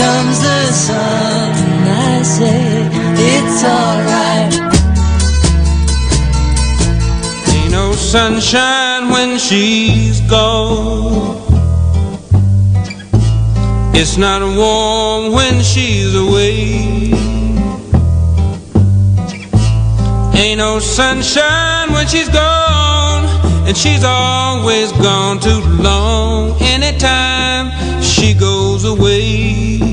comes the sun, and I say it's alright. Ain't no sunshine when she's gone. It's not warm when she's away. Ain't no sunshine when she's gone, and she's always gone too long. Anytime she goes away.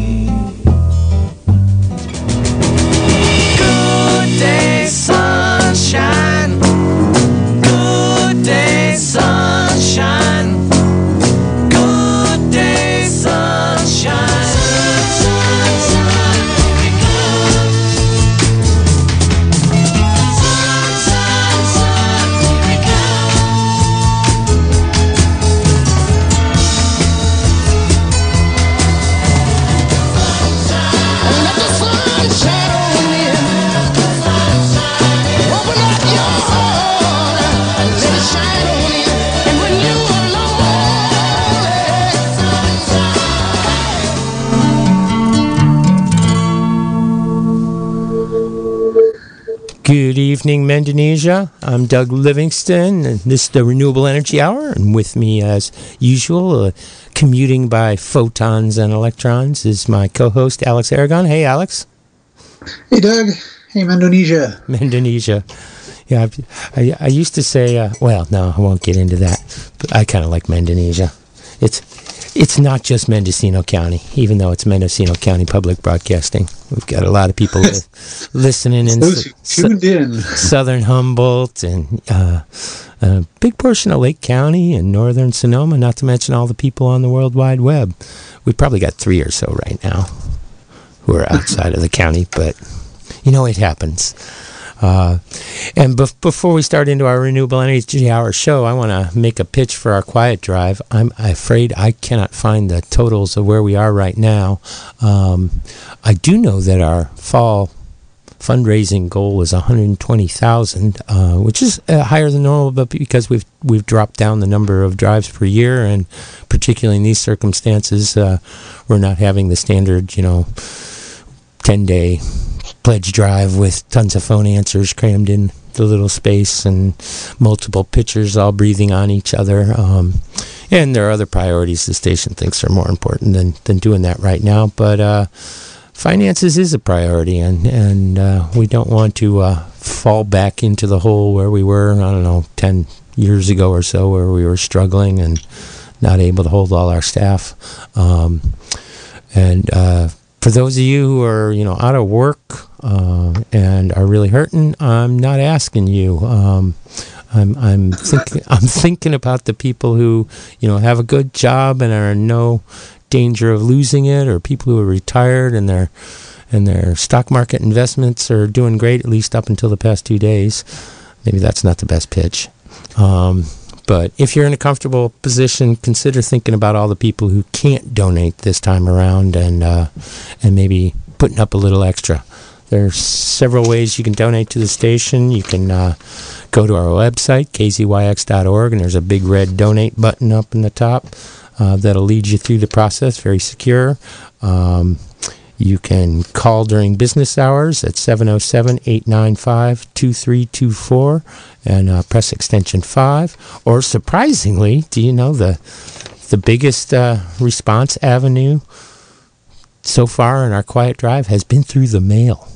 Day, sunshine. Good evening, Mendonesia. I'm Doug Livingston, and this is the Renewable Energy Hour. And with me, as usual, uh, commuting by photons and electrons, is my co host, Alex Aragon. Hey, Alex. Hey, Doug. Hey, Mendonesia. Mendonesia. Yeah, I've- I, I used to say, uh, well, no, I won't get into that. But I kind of like Mendonesia. It's it's not just Mendocino County, even though it's Mendocino County Public Broadcasting. We've got a lot of people li- listening in su- tuned in. southern Humboldt and uh, a big portion of Lake County and northern Sonoma, not to mention all the people on the World Wide Web. We've probably got three or so right now who are outside of the county, but you know, it happens. Uh, and bef- before we start into our renewable energy hour show, I want to make a pitch for our quiet drive. I'm afraid I cannot find the totals of where we are right now. Um, I do know that our fall fundraising goal is 120,000, uh, which is uh, higher than normal, but because we've we've dropped down the number of drives per year, and particularly in these circumstances, uh, we're not having the standard, you know, 10 day pledge drive with tons of phone answers crammed in the little space and multiple pitchers all breathing on each other. Um, and there are other priorities the station thinks are more important than, than doing that right now. But uh, finances is a priority, and, and uh, we don't want to uh, fall back into the hole where we were, I don't know, 10 years ago or so, where we were struggling and not able to hold all our staff. Um, and uh, for those of you who are, you know, out of work uh, and are really hurting, I'm not asking you. Um, I'm I'm thinking I'm thinking about the people who, you know, have a good job and are in no danger of losing it, or people who are retired and their and their stock market investments are doing great at least up until the past two days. Maybe that's not the best pitch. Um, but if you're in a comfortable position, consider thinking about all the people who can't donate this time around, and uh, and maybe putting up a little extra. There's several ways you can donate to the station. You can uh, go to our website, kzyx.org, and there's a big red donate button up in the top uh, that'll lead you through the process, very secure. Um, you can call during business hours at 707 895 2324 and uh, press extension 5. Or surprisingly, do you know the, the biggest uh, response avenue so far in our quiet drive has been through the mail?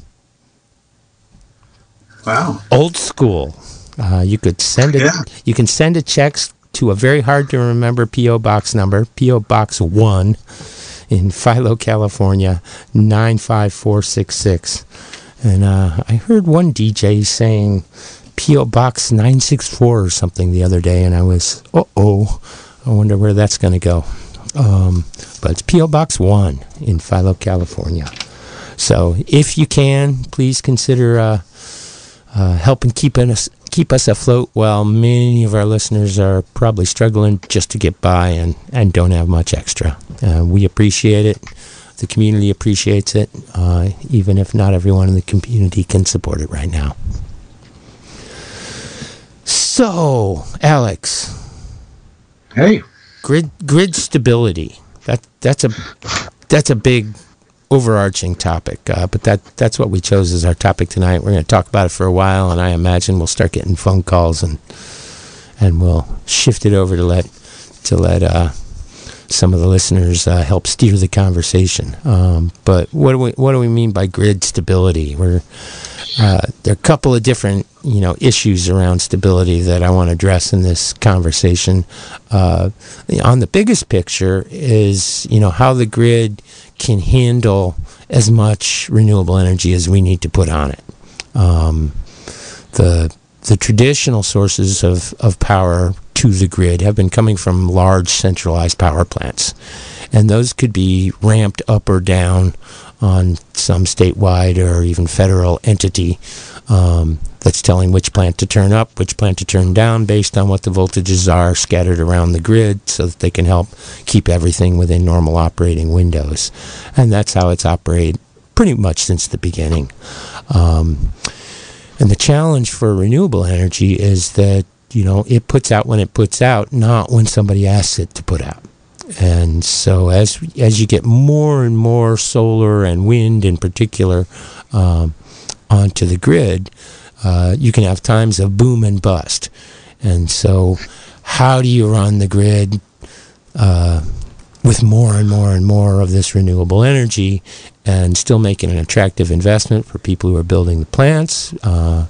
Wow. old school. Uh, you could send it. Yeah. You can send a check to a very hard to remember PO box number, PO Box One, in Philo, California, nine five four six six. And uh, I heard one DJ saying PO Box nine six four or something the other day, and I was, uh oh, I wonder where that's going to go. Um, but it's PO Box One in Philo, California. So if you can, please consider. Uh, uh, helping keeping us keep us afloat while many of our listeners are probably struggling just to get by and, and don't have much extra. Uh, we appreciate it. The community appreciates it, uh, even if not everyone in the community can support it right now. So, Alex, Hey. grid grid stability. That that's a that's a big overarching topic, uh, but that that's what we chose as our topic tonight. We're going to talk about it for a while, and I imagine we'll start getting phone calls and and we'll shift it over to let to let uh, some of the listeners uh, help steer the conversation. Um, but what do we what do we mean by grid stability? We're uh, there are a couple of different you know issues around stability that I want to address in this conversation. Uh, on the biggest picture is you know how the grid can handle as much renewable energy as we need to put on it. Um, the the traditional sources of, of power to the grid have been coming from large centralized power plants. And those could be ramped up or down on some statewide or even federal entity um, that's telling which plant to turn up, which plant to turn down based on what the voltages are scattered around the grid so that they can help keep everything within normal operating windows. And that's how it's operated pretty much since the beginning. Um, and the challenge for renewable energy is that, you know, it puts out when it puts out, not when somebody asks it to put out. And so as as you get more and more solar and wind in particular um, onto the grid, uh, you can have times of boom and bust. And so how do you run the grid uh, with more and more and more of this renewable energy and still making an attractive investment for people who are building the plants? Uh,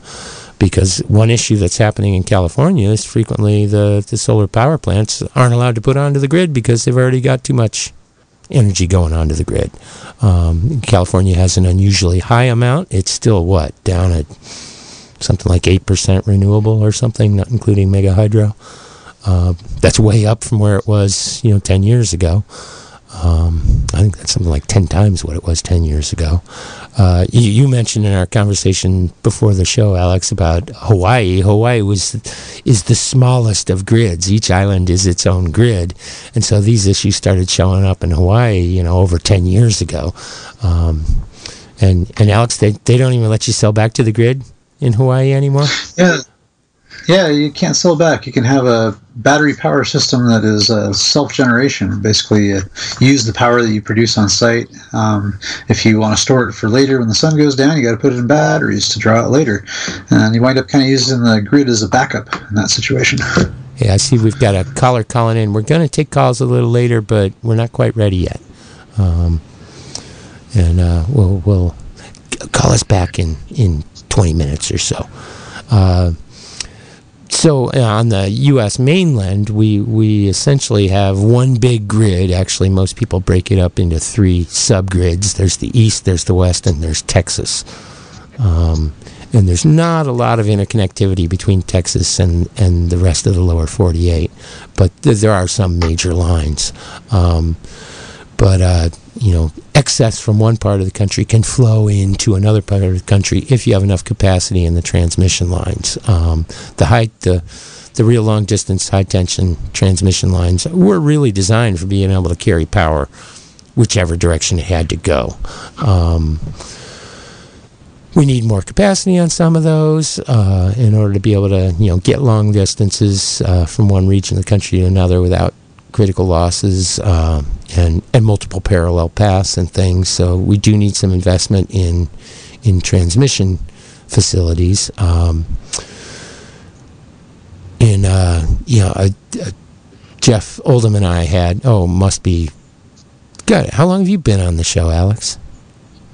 because one issue that's happening in California is frequently the, the solar power plants aren't allowed to put onto the grid because they've already got too much energy going onto the grid. Um, California has an unusually high amount. It's still what down at something like eight percent renewable or something, not including mega hydro. Uh, that's way up from where it was, you know, ten years ago. Um, I think that's something like 10 times what it was 10 years ago. Uh, you, you, mentioned in our conversation before the show, Alex, about Hawaii. Hawaii was is the smallest of grids. Each island is its own grid. And so these issues started showing up in Hawaii, you know, over 10 years ago. Um, and, and Alex, they, they don't even let you sell back to the grid in Hawaii anymore? Yeah, yeah, you can't sell back. You can have a battery power system that is uh, self generation. Basically, uh, use the power that you produce on site. Um, if you want to store it for later when the sun goes down, you got to put it in batteries to draw it later. And you wind up kind of using the grid as a backup in that situation. Yeah, I see we've got a caller calling in. We're going to take calls a little later, but we're not quite ready yet. Um, and uh, we'll, we'll call us back in, in 20 minutes or so. So uh, on the U.S. mainland, we we essentially have one big grid. Actually, most people break it up into three subgrids. There's the east, there's the west, and there's Texas. Um, and there's not a lot of interconnectivity between Texas and, and the rest of the lower 48, but th- there are some major lines. Um, but uh, you know, excess from one part of the country can flow into another part of the country if you have enough capacity in the transmission lines. Um, the high, the the real long distance high tension transmission lines were really designed for being able to carry power whichever direction it had to go. Um, we need more capacity on some of those uh, in order to be able to, you know, get long distances uh, from one region of the country to another without critical losses uh, and and multiple parallel paths and things. So we do need some investment in in transmission facilities. Um, in uh, you know, Jeff Oldham and I had oh must be good. How long have you been on the show, Alex?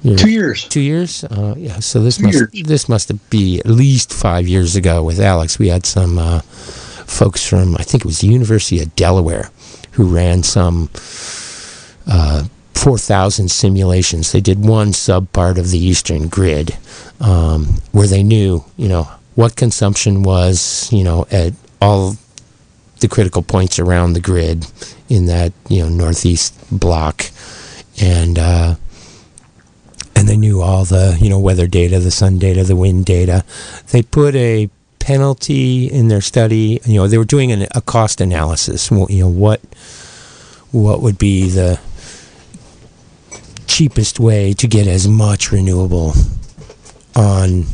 You're, two years. Two years. Uh, yeah. So this two must years. this must be at least five years ago with Alex. We had some uh, folks from I think it was the University of Delaware who ran some uh, 4,000 simulations. They did one sub part of the Eastern grid um, where they knew, you know, what consumption was, you know, at all the critical points around the grid in that, you know, northeast block. And, uh, and they knew all the, you know, weather data, the sun data, the wind data. They put a penalty in their study. You know, they were doing an, a cost analysis. You know, what what would be the cheapest way to get as much renewable on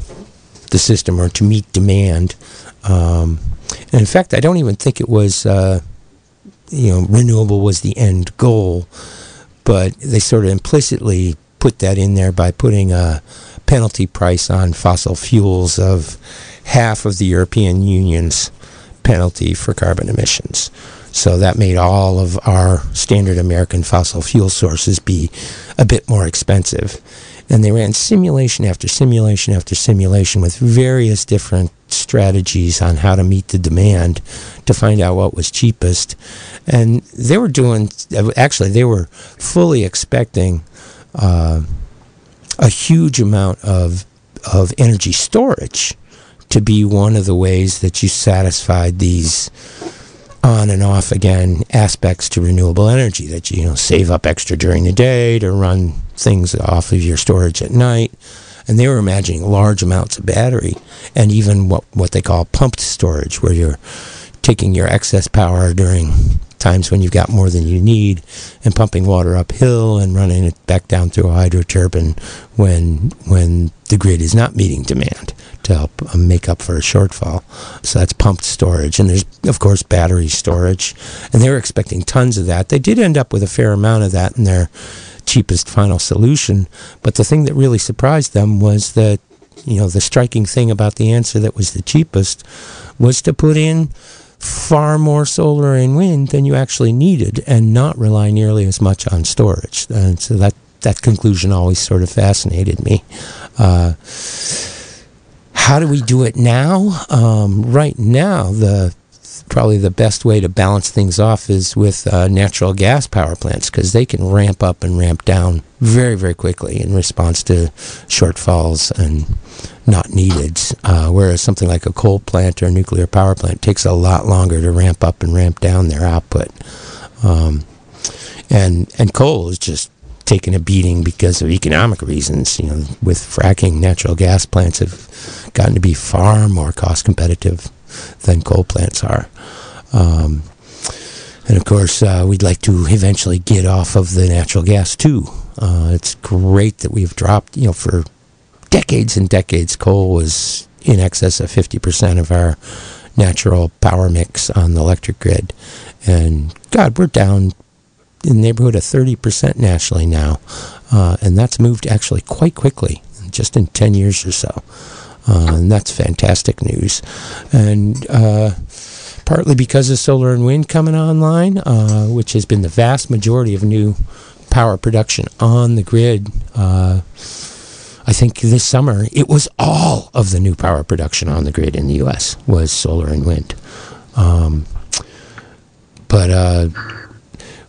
the system or to meet demand. Um, and in fact, I don't even think it was, uh, you know, renewable was the end goal, but they sort of implicitly put that in there by putting a penalty price on fossil fuels of half of the European Union's penalty for carbon emissions. So that made all of our standard American fossil fuel sources be a bit more expensive. And they ran simulation after simulation after simulation with various different strategies on how to meet the demand to find out what was cheapest. And they were doing, actually, they were fully expecting uh, a huge amount of, of energy storage to be one of the ways that you satisfied these on and off again aspects to renewable energy that you, know save up extra during the day to run things off of your storage at night. And they were imagining large amounts of battery and even what what they call pumped storage where you're taking your excess power during times when you've got more than you need and pumping water uphill and running it back down through a hydroturbine when when the grid is not meeting demand to help uh, make up for a shortfall. So that's pumped storage. And there's, of course, battery storage. And they were expecting tons of that. They did end up with a fair amount of that in their cheapest final solution. But the thing that really surprised them was that, you know, the striking thing about the answer that was the cheapest was to put in far more solar and wind than you actually needed and not rely nearly as much on storage. And so that, that conclusion always sort of fascinated me. Uh, how do we do it now? Um, right now, the probably the best way to balance things off is with uh, natural gas power plants because they can ramp up and ramp down very, very quickly in response to shortfalls and not needed. Uh, whereas something like a coal plant or a nuclear power plant takes a lot longer to ramp up and ramp down their output. Um, and and coal is just taking a beating because of economic reasons. You know, with fracking, natural gas plants have gotten to be far more cost competitive than coal plants are. Um, and of course, uh, we'd like to eventually get off of the natural gas too. Uh, it's great that we've dropped, you know, for decades and decades, coal was in excess of 50% of our natural power mix on the electric grid. And God, we're down in the neighborhood of 30% nationally now. Uh, and that's moved actually quite quickly, just in 10 years or so. Uh, and that's fantastic news. And uh, partly because of solar and wind coming online, uh, which has been the vast majority of new power production on the grid. Uh, I think this summer it was all of the new power production on the grid in the U.S. was solar and wind. Um, but uh,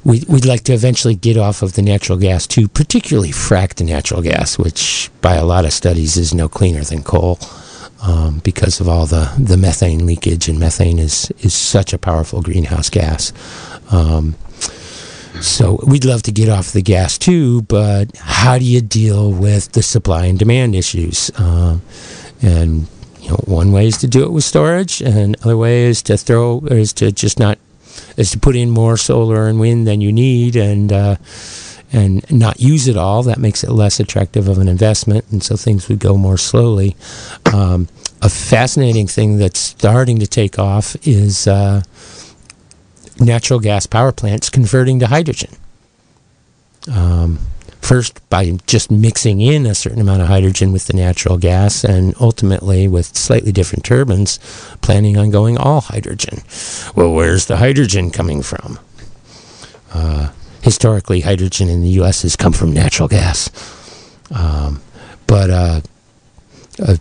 we, would like to eventually get off of the natural gas too, particularly fracked natural gas, which by a lot of studies is no cleaner than coal um, because of all the, the methane leakage, and methane is, is such a powerful greenhouse gas. Um, so we'd love to get off the gas too, but how do you deal with the supply and demand issues? Um, and you know, one way is to do it with storage, and other way is to throw is to just not is to put in more solar and wind than you need and uh, and not use it all. That makes it less attractive of an investment, and so things would go more slowly. Um, a fascinating thing that's starting to take off is uh, natural gas power plants converting to hydrogen. Um, first by just mixing in a certain amount of hydrogen with the natural gas, and ultimately with slightly different turbines, planning on going all hydrogen. Well, where's the hydrogen coming from? Uh, historically, hydrogen in the U.S. has come from natural gas. Um, but uh, a,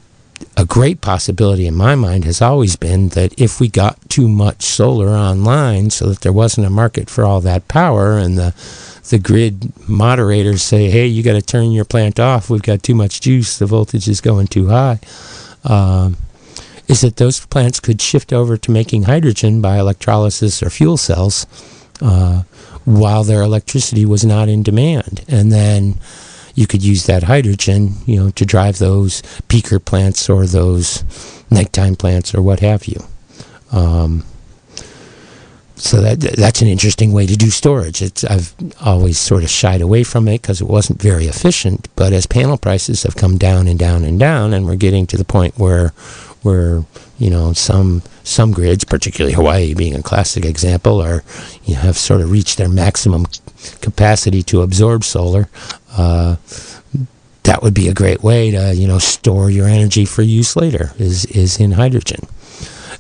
a great possibility in my mind has always been that if we got too much solar online so that there wasn't a market for all that power and the the grid moderators say, hey, you got to turn your plant off. We've got too much juice. The voltage is going too high. Um, is that those plants could shift over to making hydrogen by electrolysis or fuel cells uh, while their electricity was not in demand. And then you could use that hydrogen, you know, to drive those peaker plants or those nighttime plants or what have you. Um, so that that's an interesting way to do storage. It's I've always sort of shied away from it because it wasn't very efficient. But as panel prices have come down and down and down, and we're getting to the point where where you know some some grids, particularly Hawaii being a classic example, are you know, have sort of reached their maximum capacity to absorb solar. Uh, that would be a great way to you know store your energy for use later is is in hydrogen.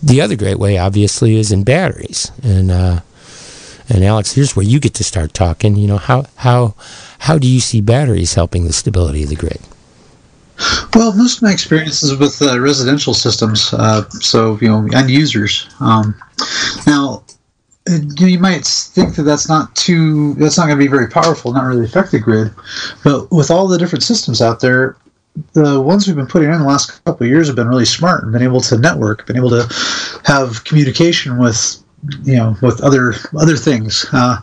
The other great way, obviously, is in batteries. And uh, and Alex, here's where you get to start talking. You know how how how do you see batteries helping the stability of the grid? Well, most of my experiences with uh, residential systems, uh, so you know, end users. Um, now, uh, you might think that that's not too, that's not going to be very powerful, not really affect the grid, but with all the different systems out there, the ones we've been putting in the last couple of years have been really smart and been able to network, been able to have communication with you know with other other things. Uh,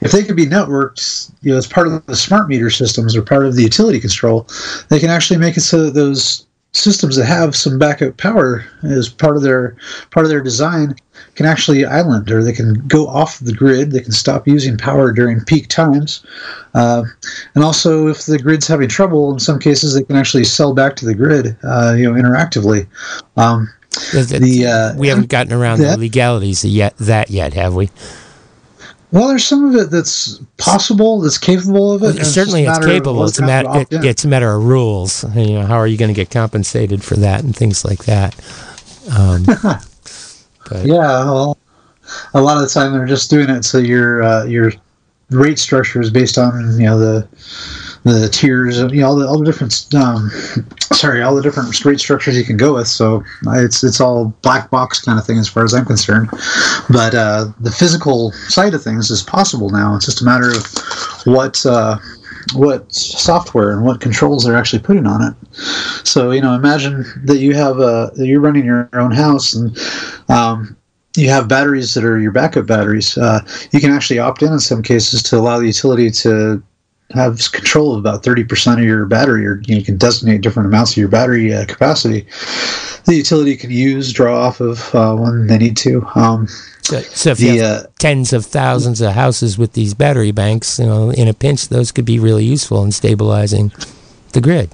if they could be networked you know as part of the smart meter systems or part of the utility control they can actually make it so that those systems that have some backup power as part of their part of their design can actually island or they can go off the grid. They can stop using power during peak times. Uh, and also if the grid's having trouble in some cases they can actually sell back to the grid uh, you know interactively. Um, the, uh, we haven't gotten around that, the legalities yet that yet have we well, there's some of it that's possible, that's capable of it. Certainly, it's, it's capable. It's a matter. It, it's a matter of rules. You know, how are you going to get compensated for that and things like that. Um, but, yeah, well, a lot of the time they're just doing it so your uh, your rate structure is based on you know the the tiers you know all the all the different um, sorry all the different rate structures you can go with. So it's it's all black box kind of thing as far as I'm concerned. But uh, the physical side of things is possible now. It's just a matter of what. Uh, what software and what controls they're actually putting on it. So you know, imagine that you have a you're running your own house and um, you have batteries that are your backup batteries. Uh, you can actually opt in in some cases to allow the utility to have control of about 30% of your battery, or you, can designate different amounts of your battery uh, capacity. The utility can use, draw off of uh, when they need to. Um, so, so if the, you have uh, tens of thousands of houses with these battery banks, you know, in a pinch, those could be really useful in stabilizing the grid.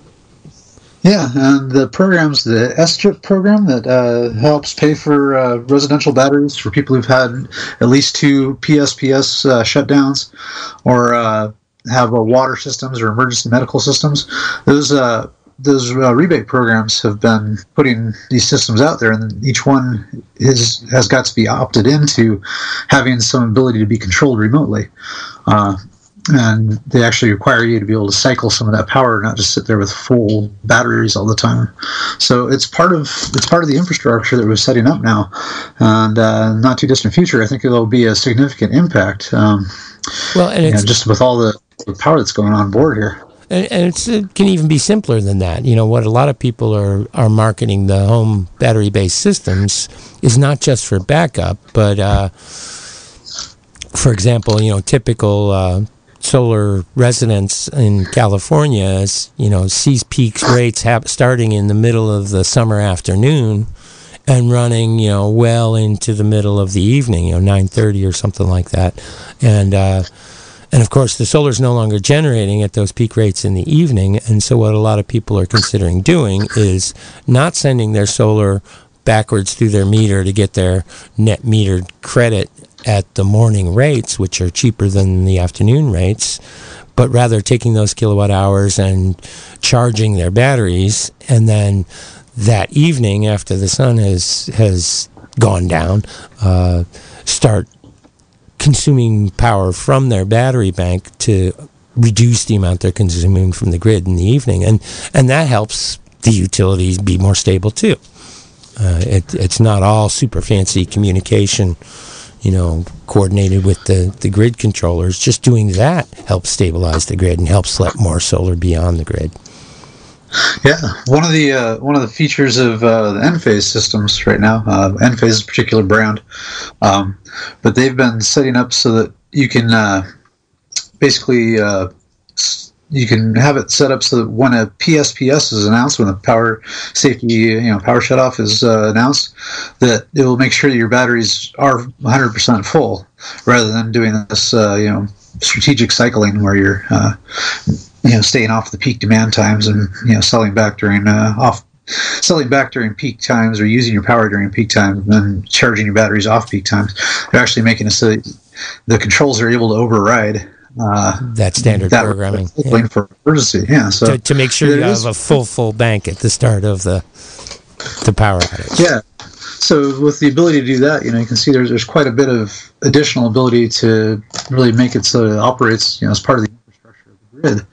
Yeah, and the programs, the SGIP program that uh, helps pay for uh, residential batteries for people who've had at least two PSPS uh, shutdowns, or uh, have uh, water systems or emergency medical systems. Those uh, those uh, rebate programs have been putting these systems out there, and each one is has got to be opted into having some ability to be controlled remotely. Uh, and they actually require you to be able to cycle some of that power, not just sit there with full batteries all the time. So it's part of it's part of the infrastructure that we're setting up now, and uh, not too distant future, I think it'll be a significant impact. Um, well, and it's, know, just with all the the power that's going on board here. And, it can even be simpler than that. You know, what a lot of people are, are marketing the home battery based systems is not just for backup, but uh, for example, you know, typical uh, solar residents in California, is, you know, sees peak rates starting in the middle of the summer afternoon and running, you know, well into the middle of the evening, you know, 9.30 or something like that. And, uh, and of course, the solar is no longer generating at those peak rates in the evening. And so, what a lot of people are considering doing is not sending their solar backwards through their meter to get their net metered credit at the morning rates, which are cheaper than the afternoon rates, but rather taking those kilowatt hours and charging their batteries. And then that evening, after the sun has, has gone down, uh, start consuming power from their battery bank to reduce the amount they're consuming from the grid in the evening, and and that helps the utilities be more stable too. Uh, it, it's not all super fancy communication, you know, coordinated with the, the grid controllers. Just doing that helps stabilize the grid and helps let more solar be on the grid. Yeah, one of the uh, one of the features of uh, the Enphase systems right now, uh, Enphase is a particular brand, um, but they've been setting up so that you can uh, basically uh, you can have it set up so that when a PSPS is announced, when the power safety you know power shutoff is uh, announced, that it will make sure that your batteries are 100% full, rather than doing this you know strategic cycling where you're you know staying off the peak demand times and you know selling back during uh, off selling back during peak times or using your power during peak times and then charging your batteries off peak times they're actually making it so the controls are able to override uh, that standard that programming waiting for emergency. Yeah, so to, to make sure you is- have a full full bank at the start of the the power outage. Yeah. So with the ability to do that, you know, you can see there's there's quite a bit of additional ability to really make it so it operates, you know, as part of the infrastructure of the grid.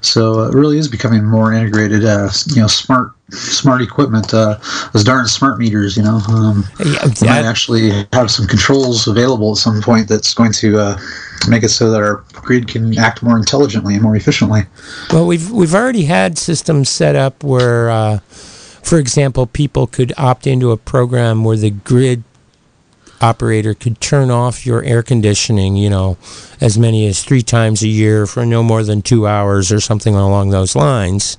So it really is becoming more integrated, uh, you know, smart smart equipment. Uh, those darn smart meters, you know, um, Yeah, we might actually have some controls available at some point that's going to uh, make it so that our grid can act more intelligently and more efficiently. Well, we've we've already had systems set up where, uh, for example, people could opt into a program where the grid operator could turn off your air conditioning, you know, as many as three times a year for no more than two hours or something along those lines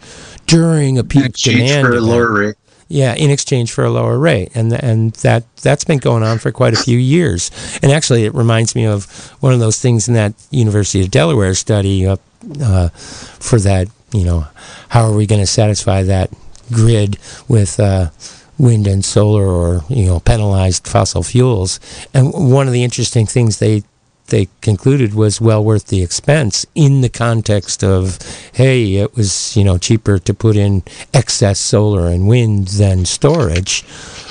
during a peak exchange demand. for a lower rate. Yeah, in exchange for a lower rate, and and that that's been going on for quite a few years. And actually, it reminds me of one of those things in that University of Delaware study uh, uh, for that. You know, how are we going to satisfy that grid with uh, wind and solar, or you know, penalized fossil fuels? And one of the interesting things they they concluded was well worth the expense in the context of hey it was you know cheaper to put in excess solar and wind than storage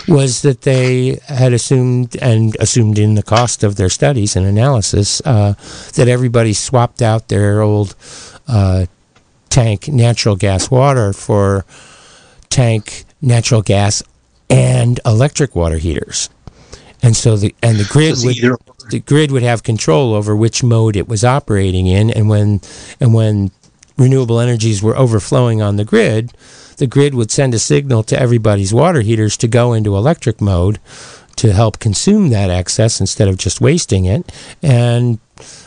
was that they had assumed and assumed in the cost of their studies and analysis uh, that everybody swapped out their old uh, tank natural gas water for tank natural gas and electric water heaters. And so the and the grid would the grid would have control over which mode it was operating in and when and when renewable energies were overflowing on the grid the grid would send a signal to everybody's water heaters to go into electric mode to help consume that excess instead of just wasting it. And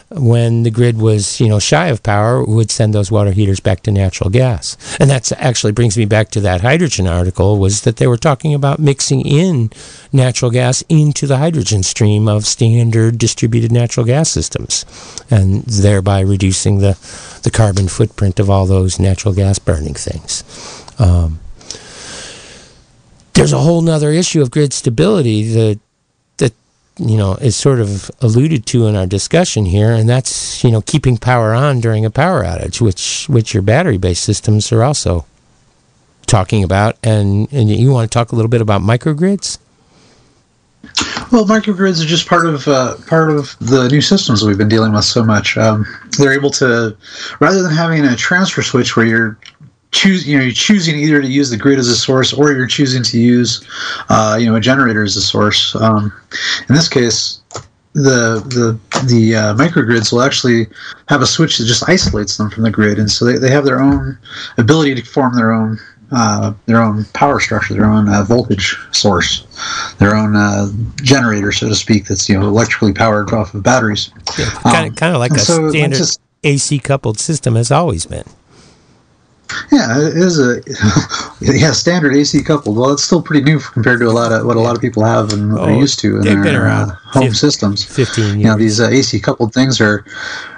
when the grid was you know shy of power would send those water heaters back to natural gas. And that's actually brings me back to that hydrogen article was that they were talking about mixing in natural gas into the hydrogen stream of standard distributed natural gas systems and thereby reducing the the carbon footprint of all those natural gas burning things. Um, there's a whole nother issue of grid stability that that you know is sort of alluded to in our discussion here, and that's you know keeping power on during a power outage, which which your battery based systems are also talking about. And and you want to talk a little bit about microgrids? Well, microgrids are just part of uh, part of the new systems we've been dealing with so much. Um, they're able to, rather than having a transfer switch where you're choose, you know, you're choosing either to use the grid as a source or you're choosing to use, uh, you know, a generator as a source. Um, in this case, the the the uh, microgrids will actually have a switch that just isolates them from the grid, and so they, they have their own ability to form their own uh, their own power structure, their own uh, voltage source, their own uh, generator, so to speak, that's you know electrically powered off of batteries. Kind of kind of like a so standard just- AC coupled system has always been. Yeah, it is a yeah standard AC coupled. Well, it's still pretty new compared to a lot of what a lot of people have and what Oh, they're used to in their uh, home fif- systems. 15 years. You know, these uh, AC coupled things are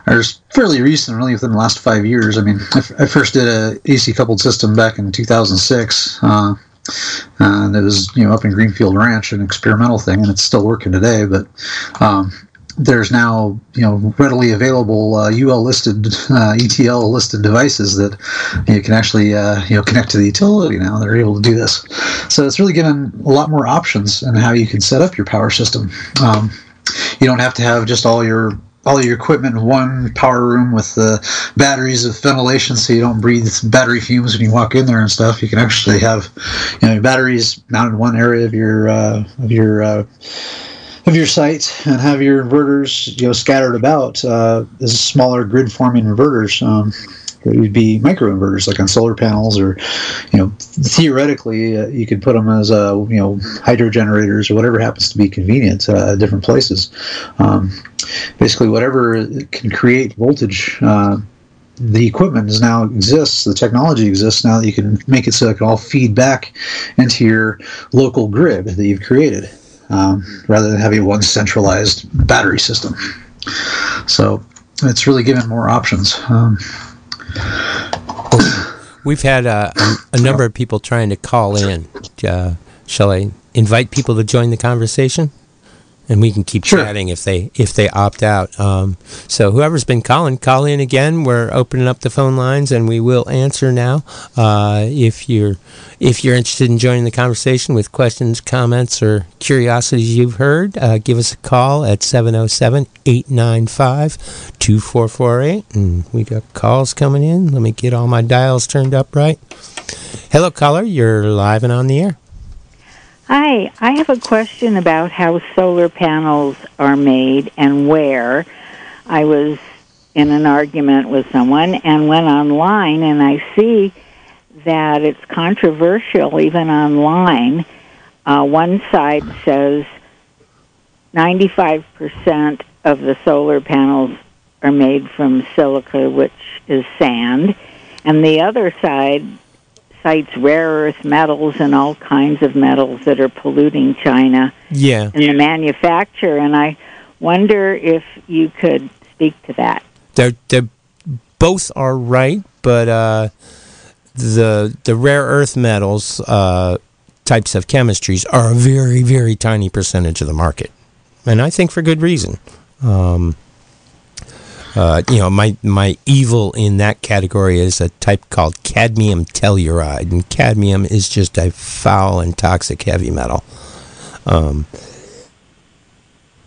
are fairly recent, really within the last five years. I mean, I, f- I first did a AC coupled system back in 2006. Uh, and it was you know up in Greenfield Ranch, an experimental thing, and it's still working today. But um, there's now you know readily available uh, UL listed uh, ETL listed devices that you can actually uh, you know connect to the utility now. They're able to do this, so it's really given a lot more options in how you can set up your power system. Um, you don't have to have just all your all your equipment in one power room with the batteries with ventilation so you don't breathe battery fumes when you walk in there and stuff you can actually have you know batteries mounted in one area of your uh, of your uh, of your site and have your inverters you know scattered about uh, as smaller grid forming inverters. Um, it would be micro inverters like on solar panels or you know theoretically uh, you could put them as uh, you know hydro generators or whatever happens to be convenient uh, at different places. Um, basically whatever can create voltage uh, the equipment is now exists the technology exists now that you can make it so it can all feed back into your local grid that you've created um, rather than having one centralized battery system so it's really given more options um, We've had uh, a, a number of people trying to call in. Uh, shall I invite people to join the conversation and we can keep Sure. chatting if they if they opt out. Um, so whoever's been calling, call in again. We're opening up the phone lines, and we will answer now. Uh, if you're if you're interested in joining the conversation with questions, comments, or curiosities you've heard, uh, give us a call at 707-895-2448. And we got calls coming in. Let me get all my dials turned up right. Hello, caller. You're live and on the air. Hi, I have a question about how solar panels are made and where. I was in an argument with someone and went online and I see that it's controversial even online. Uh, one side says 95% of the solar panels are made from silica, which is sand, and the other side cites rare earth metals and all kinds of metals that are polluting China Yeah. in the manufacture. And I wonder if you could speak to that. they're they're both are right, but uh, the the rare earth metals uh, types of chemistries are a very very tiny percentage of the market, and I think for good reason. Um, uh, you know, my my evil in that category is a type called cadmium telluride, and cadmium is just a foul and toxic heavy metal. Um,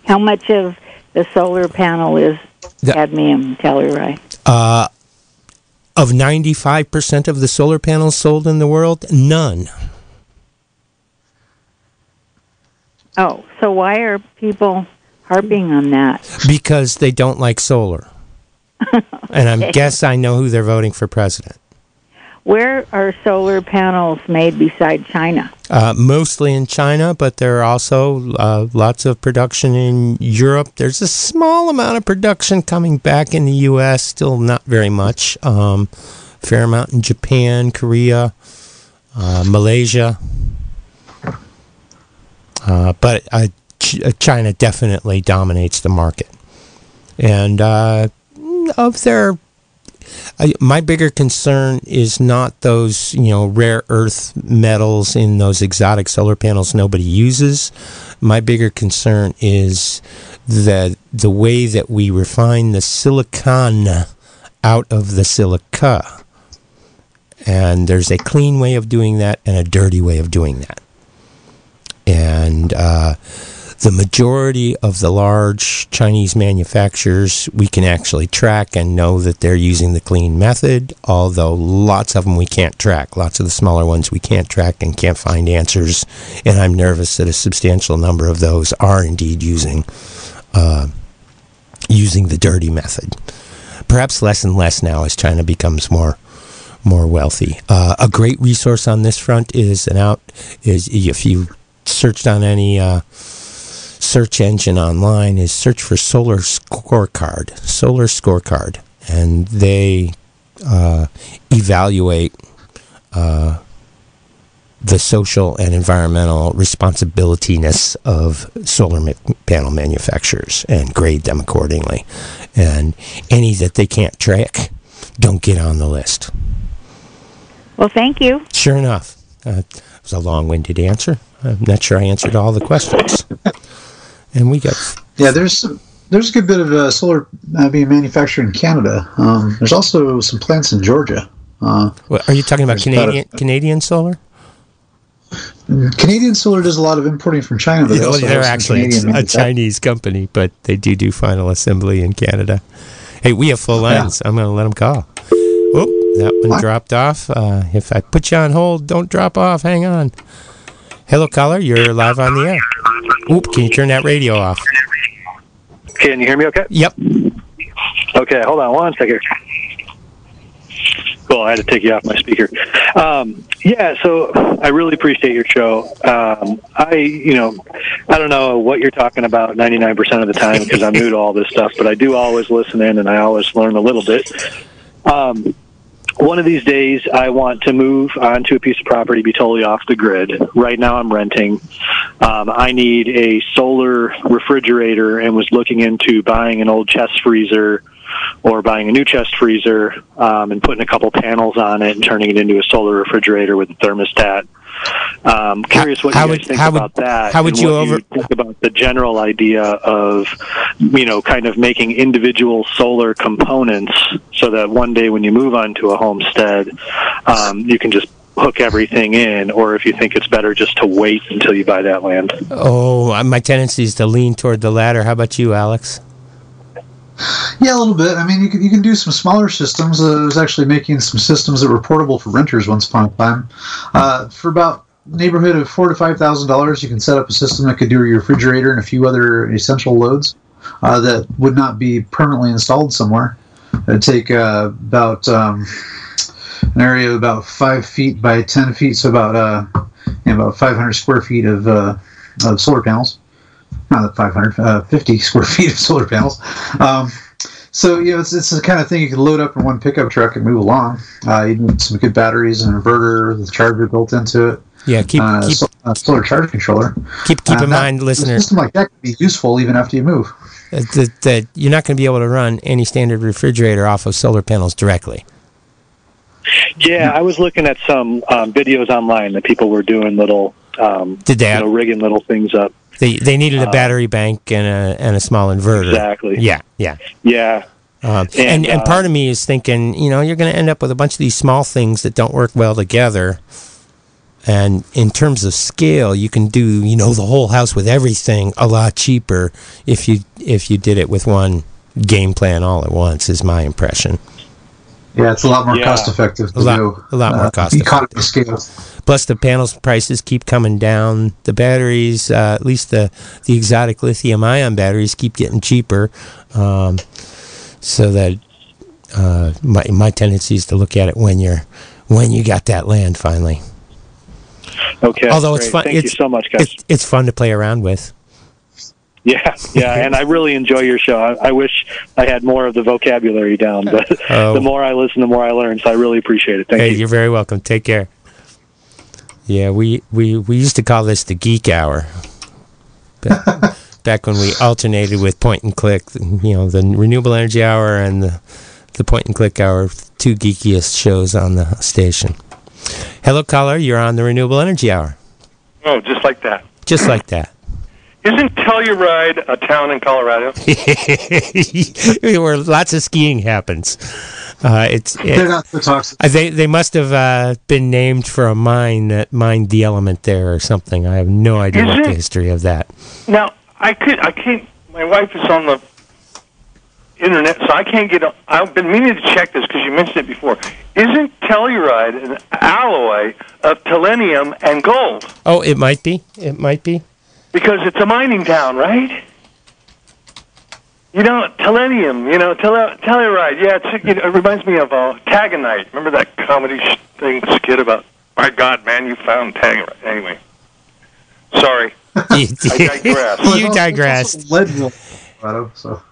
How much of the solar panel is cadmium telluride? uh, of ninety five percent of the solar panels sold in the world, none. Oh, so why are people harping on that? because they don't like solar. and I guess I know who they're voting for president. Where are solar panels made beside China? Uh, mostly in China, but there are also uh, lots of production in Europe. There's a small amount of production coming back in the U.S., still not very much. Um, fair amount in Japan, Korea, uh, Malaysia. Uh, but uh, Ch- uh, China definitely dominates the market. And of their I, my bigger concern is not those you know rare earth metals in those exotic solar panels nobody uses. My bigger concern is that the way that we refine the silicon out of the silica. And there's a clean way of doing that and a dirty way of doing that. And uh, the majority of the large Chinese manufacturers we can actually track and know that they're using the clean method, although lots of them we can't track. Lots of the smaller ones we can't track and can't find answers. And I'm nervous that a substantial number of those are indeed using uh, using the dirty method. Perhaps less and less now as China becomes more more wealthy. Uh, a great resource on this front is an out is if you searched on any uh, search engine online is search for solar scorecard solar scorecard and they uh, evaluate uh, the social and environmental responsibilityness of solar ma- panel manufacturers and grade them accordingly and any that they can't track don't get on the list Well, thank you. Sure enough. Uh, it was a long winded answer. I'm not sure I answered all the questions. And we got. Yeah, there's some, there's a good bit of uh, solar uh, being manufactured in Canada. Um, there's also some plants in Georgia. Uh, What, are you talking about There's about a- Canadian Canadian solar? Canadian Solar does a lot of importing from China, but they Yeah, well, they're actually Canadian a Chinese company, but they do do final assembly in Canada. Hey, we have full lines. I'm going to let them call. Oop, that one What? dropped off. Uh, if I put you on hold, don't drop off. Hang on. Hello, caller. You're live on the air. Oop, can you turn that radio off? Can you hear me okay? Yep. Okay, hold on one second. Cool, I had to take you off my speaker. Um, yeah, so I really appreciate your show. Um, I, you know, I don't know what you're talking about 99% of the time because I'm new to all this stuff, but I do always listen in and I always learn a little bit. Um, one of these days, I want to move onto a piece of property, be totally off the grid. Right now, I'm renting. Um, I need a solar refrigerator and was looking into buying an old chest freezer or buying a new chest freezer um, and putting a couple panels on it and turning it into a solar refrigerator with a thermostat Um, curious what how you guys would- think how would- about that. how would you over- think about the general idea of you know kind of making individual solar components so that one day when you move onto a homestead, um, you can just hook everything in, or if you think it's better just to wait until you buy that land. Oh, uh, my tendency is to lean toward the latter. How about you, Alex? Yeah, a little bit. I mean, you can, you can do some smaller systems. Uh, I was actually making some systems that were portable for renters once upon a time. Uh, for about neighborhood of four to five thousand dollars, you can set up a system that could do your refrigerator and a few other essential loads uh, that would not be permanently installed somewhere. It'd take uh, about um, an area of about five feet by ten feet, so about uh, about five hundred square feet of, uh, of solar panels not 550 uh, square feet of solar panels. Um, so you know, it's, it's the kind of thing you can load up in one pickup truck and move along. Uh, you need some good batteries, an inverter, with a charger built into it, Yeah, keep uh, keep so, a solar charge controller. keep keep Uh, in that- mind, A listeners, system like that can be useful even after you move. that, that you're not going to be able to run any standard refrigerator off of solar panels directly. Yeah, I was looking at some um, videos online that people were doing little, um, Did they you know, rigging little things up. They they needed a battery bank and a and a small inverter. Exactly. Yeah, yeah. Yeah, Um, and And, and uh, part of me is thinking, you know, you're going to end up with a bunch of these small things that don't work well together. And in terms of scale, you can do, you know, the whole house with everything a lot cheaper if you if you did it with one game plan all at once. Is my impression. Yeah, it's a lot more Yeah. cost effective to A lot- do. a lot more uh, cost economy of scale. Plus, the panels prices keep coming down. The batteries, uh, at least the the exotic lithium ion batteries, keep getting cheaper. Um, so that uh, my my tendency is to look at it when you're when you got that land finally. okay. Although it's fun, Thank it's you so much, guys. It's, it's fun to play around with. Yeah, yeah, and I really enjoy your show. I, I wish I had more of the vocabulary down, but Oh. the more I listen, the more I learn. So I really appreciate it. Thank hey, you. you're very welcome. Take care. Yeah, we, we, we used to call this the geek hour. Back, back when we alternated with point and click, you know, the renewable energy hour and the, the point and click hour, two geekiest shows on the station. Hello, caller. You're on the renewable energy hour. Oh, just like that. Just like that. Isn't Telluride a town in Colorado? Where lots of skiing happens. Uh, it's it, They're not so toxic. Uh, They they must have uh, been named for a mine that mined the element there or something. I have no idea Is what the history of that. Now, I could, I can't. My wife is on the internet, so I can't get. I've been meaning to check this because you mentioned it before. Isn't Telluride an alloy of tellurium and gold? Oh, it might be. It might be. Because it's a mining town, right? You know, tellurium. You know, tell- Telluride. Yeah, it's, it, it reminds me of uh, Tagonite. Remember that comedy sh- thing skit about? My God, man, you found Tagonite. Anyway, sorry. you digress. Well, it's digressed. Leadville, Colorado, so.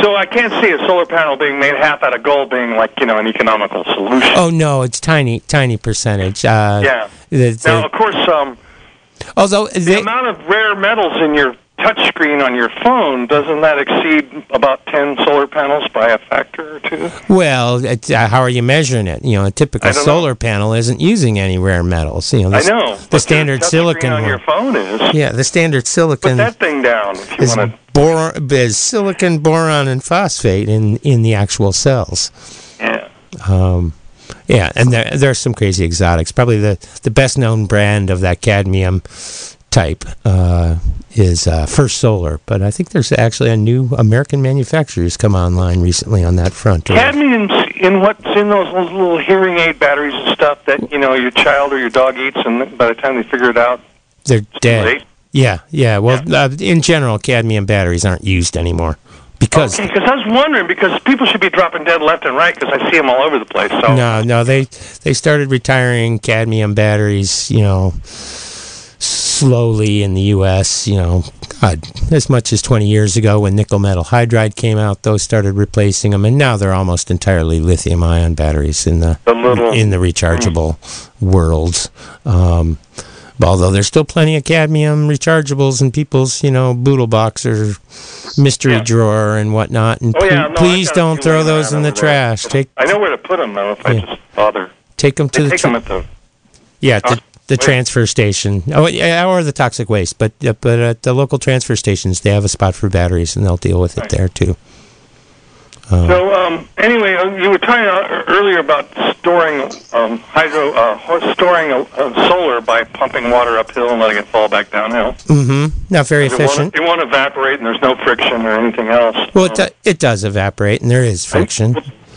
So I can't see a solar panel being made half out of gold being like you know an economical solution. Oh no, it's tiny, tiny percentage. Uh, Yeah. the- the- Now, of course, um, although the they, amount of rare metals in your touchscreen on your phone doesn't that exceed about ten solar panels by a factor or two? well, uh, how are you measuring it? You know, a typical don't know. solar panel isn't using any rare metals. You know, the, I know. the standard silicon. on one. your phone is. Yeah, the standard silicon Put that thing down if you is want to. bor- is silicon, boron, and phosphate in in the actual cells. Yeah. Um, yeah, and there there are some crazy exotics. Probably the the best known brand of that cadmium type uh, is uh, First Solar, but I think there's actually a new American manufacturer's come online recently on that front. Cadmium's in what's in those little- little hearing aid batteries and stuff that you know your child or your dog eats, and by the time they figure it out, They're dead. late. Yeah, yeah. Well, Uh, in general, cadmium batteries aren't used anymore because Okay, because I was wondering because people should be dropping dead left and right because I see them all over the place. So no, no, they they started retiring cadmium batteries. You know, slowly in the U.S. You know, God, as much as 20 years ago when nickel metal hydride came out, those started replacing them, and now they're almost entirely lithium ion batteries in the The little- in the rechargeable worlds. Um, although there's still plenty of cadmium rechargeables in people's, you know, boodle box or mystery Yeah. drawer and whatnot. And Oh, yeah, no, please don't throw those in the there. trash. Take I know where to put them though if I Yeah. just bother. take them to They the take tra- them at the yeah. To, the transfer station. Oh, yeah, or the toxic waste. But uh, but at the local transfer stations, they have a spot for batteries, and they'll deal with it there too. So um, anyway, uh, you were talking uh, earlier about storing um, hydro, uh, ho- storing uh, uh, solar by pumping water uphill and letting it fall back downhill. Mm-hmm. Not very It won't, efficient. it won't evaporate, and there's no friction or anything else. Well, it, do, it does evaporate, and there is friction.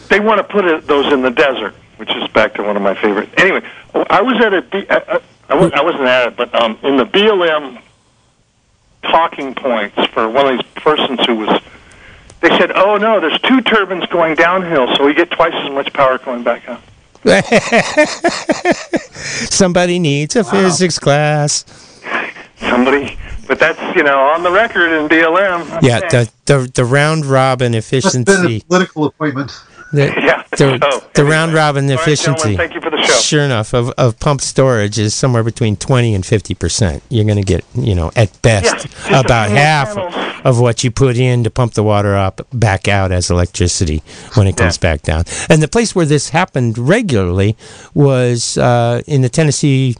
They want to put it, those in the desert, which is back to one of my favorite. Anyway, I was at a, uh, uh, I, was, I wasn't at it, but um, in the BLM talking points for one of these persons who was, they said, "Oh no, there's two turbines going downhill, so we get twice as much power going back up." Somebody needs a physics class. Somebody, but that's you know on the record in BLM. I'm Yeah, saying. the, the the round robin Must have been a efficiency. political appointment. The, Yeah, the, so, the anyway. round robin All right, efficiency. gentlemen, thank you for the show. Sure enough, of, of pumped storage is somewhere between 20 and 50 percent. You're going to get, you know, at best, Yeah, about half panels. of what you put in to pump the water up back out as electricity when it comes Yeah. back down. And the place where this happened regularly was uh, in the Tennessee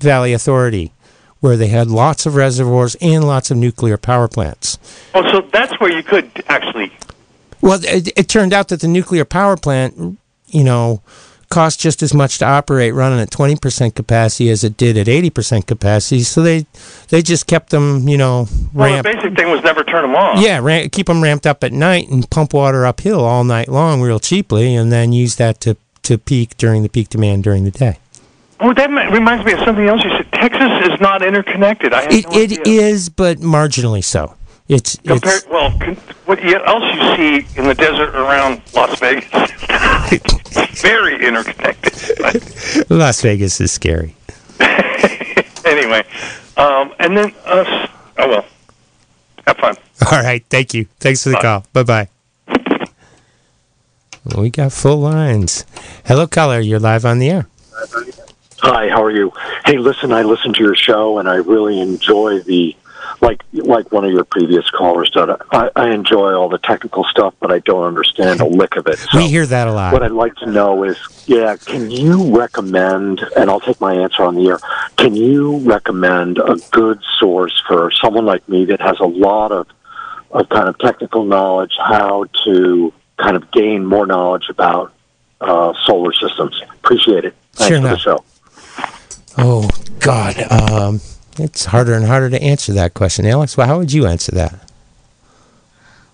Valley Authority, where they had lots of reservoirs and lots of nuclear power plants. Oh, so that's where you could actually. Well, it, it turned out that the nuclear power plant, you know, cost just as much to operate running at 20% capacity as it did at 80% capacity. So they they just kept them, you know, Well, ramped. the basic thing was never turn them on. Yeah, ram- keep them ramped up at night and pump water uphill all night long real cheaply and then use that to, to peak during the peak demand during the day. Oh, that reminds me of something else you said. Texas is not interconnected. I It, no it is, but marginally so. It's, Compared, it's well, con- what else you see in the desert around Las Vegas? Very interconnected. But Las Vegas is scary. anyway, um, and then us. Oh well. Have fun. All right. Thank you. Thanks for the Bye. call. Bye bye. We got full lines. Hello, caller. You're live on the air. Hi, how are you? Hey, listen, I listened to your show and I really enjoy the like like one of your previous callers did. I, I enjoy all the technical stuff, but I don't understand a lick of it. So we hear that a lot. what I'd like to know is, yeah, can you recommend? And I'll take my answer on the air. Can you recommend a good source for someone like me that has a lot of of kind of technical knowledge, how to kind of gain more knowledge about uh, solar systems? Appreciate it. Thanks Sure for the show. Oh God, um, it's harder and harder to answer that question, Alex. Well, how would you answer that?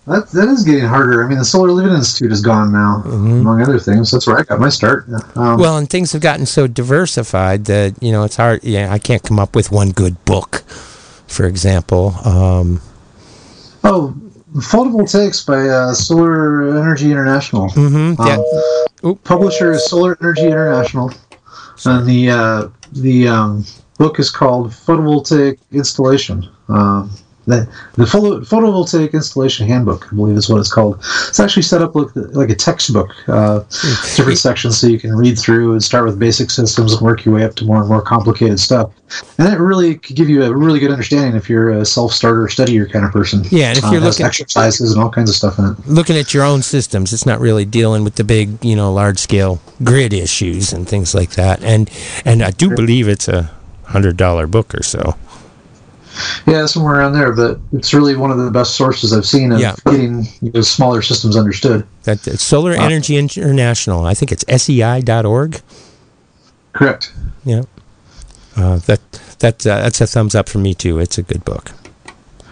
That, that is getting harder. I mean, the Solar Living Institute is gone now, among other things. That's where I got my start. Um, Mm-hmm. Well, and things have gotten so diversified that you know it's hard. Yeah, I can't come up with one good book, for example. Um, oh, photovoltaics by uh, Solar Energy International. Mm-hmm. yeah. Um, Oop. publisher is Solar Energy International, and the uh, the um, book is called Photovoltaic Installation. Um, the the photo, photovoltaic installation handbook, I believe, is what it's called. It's actually set up like, like a textbook, uh, different sections so you can read through and start with basic systems and work your way up to more and more complicated stuff. And it really could give you a really good understanding if you're a self-starter, studier kind of person. Yeah, and if Uh, you're has looking- exercises and all kinds of stuff in it. looking at your own systems, it's not really dealing with the big, you know, large scale grid issues and things like that. And and I do believe it's a hundred dollar book or so. Yeah, somewhere around there, but it's really one of the best sources I've seen of Yeah. getting those smaller systems understood. That that's Solar Energy International. I think it's SEI.org. Correct. Yeah. Uh, that that uh, that's a thumbs up for me too. It's a good book.